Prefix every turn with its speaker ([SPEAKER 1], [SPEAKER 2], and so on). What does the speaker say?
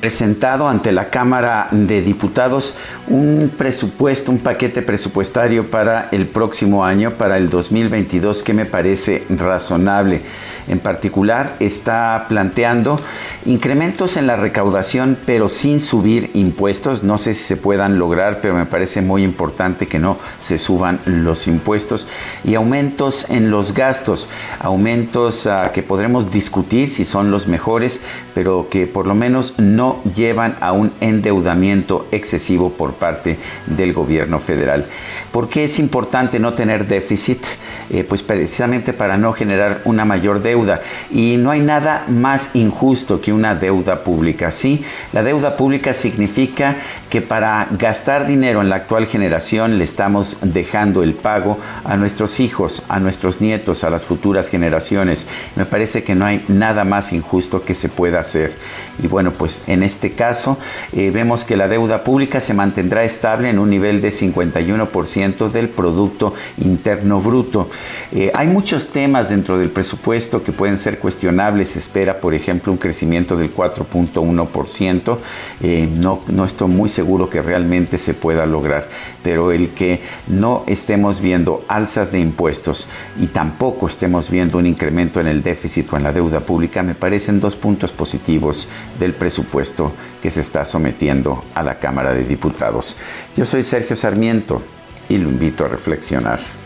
[SPEAKER 1] presentado ante la Cámara de Diputados un presupuesto, un paquete presupuestario para el próximo año, para el 2022, que me parece razonable. En particular, está planteando incrementos en la recaudación, pero sin subir impuestos. No sé si se puedan lograr, pero me parece muy importante que no se suban los impuestos. Y aumentos en los gastos, aumentos uh, que podremos discutir si son los mejores, pero que por lo menos no llevan a un endeudamiento excesivo por parte del gobierno federal. ¿Por qué es importante no tener déficit? Eh, pues precisamente para no generar una mayor deuda. Y no hay nada más injusto que una deuda pública. Sí, la deuda pública significa que para gastar dinero en la actual generación le estamos dejando el pago a nuestros hijos, a nuestros nietos, a las futuras generaciones. Me parece que no hay nada más injusto que se pueda hacer. Y bueno, pues en este caso eh, vemos que la deuda pública se mantendrá estable en un nivel de 51% del Producto Interno Bruto. Eh, hay muchos temas dentro del presupuesto que pueden ser cuestionables. Se espera, por ejemplo, un crecimiento del 4.1%. Eh, no, no estoy muy seguro que realmente se pueda lograr, pero el que no estemos viendo alzas de impuestos y tampoco estemos viendo un incremento en el déficit o en la deuda pública me parecen dos puntos positivos del que se está sometiendo a la Cámara de Diputados. Yo soy Sergio Sarmiento y lo invito a reflexionar.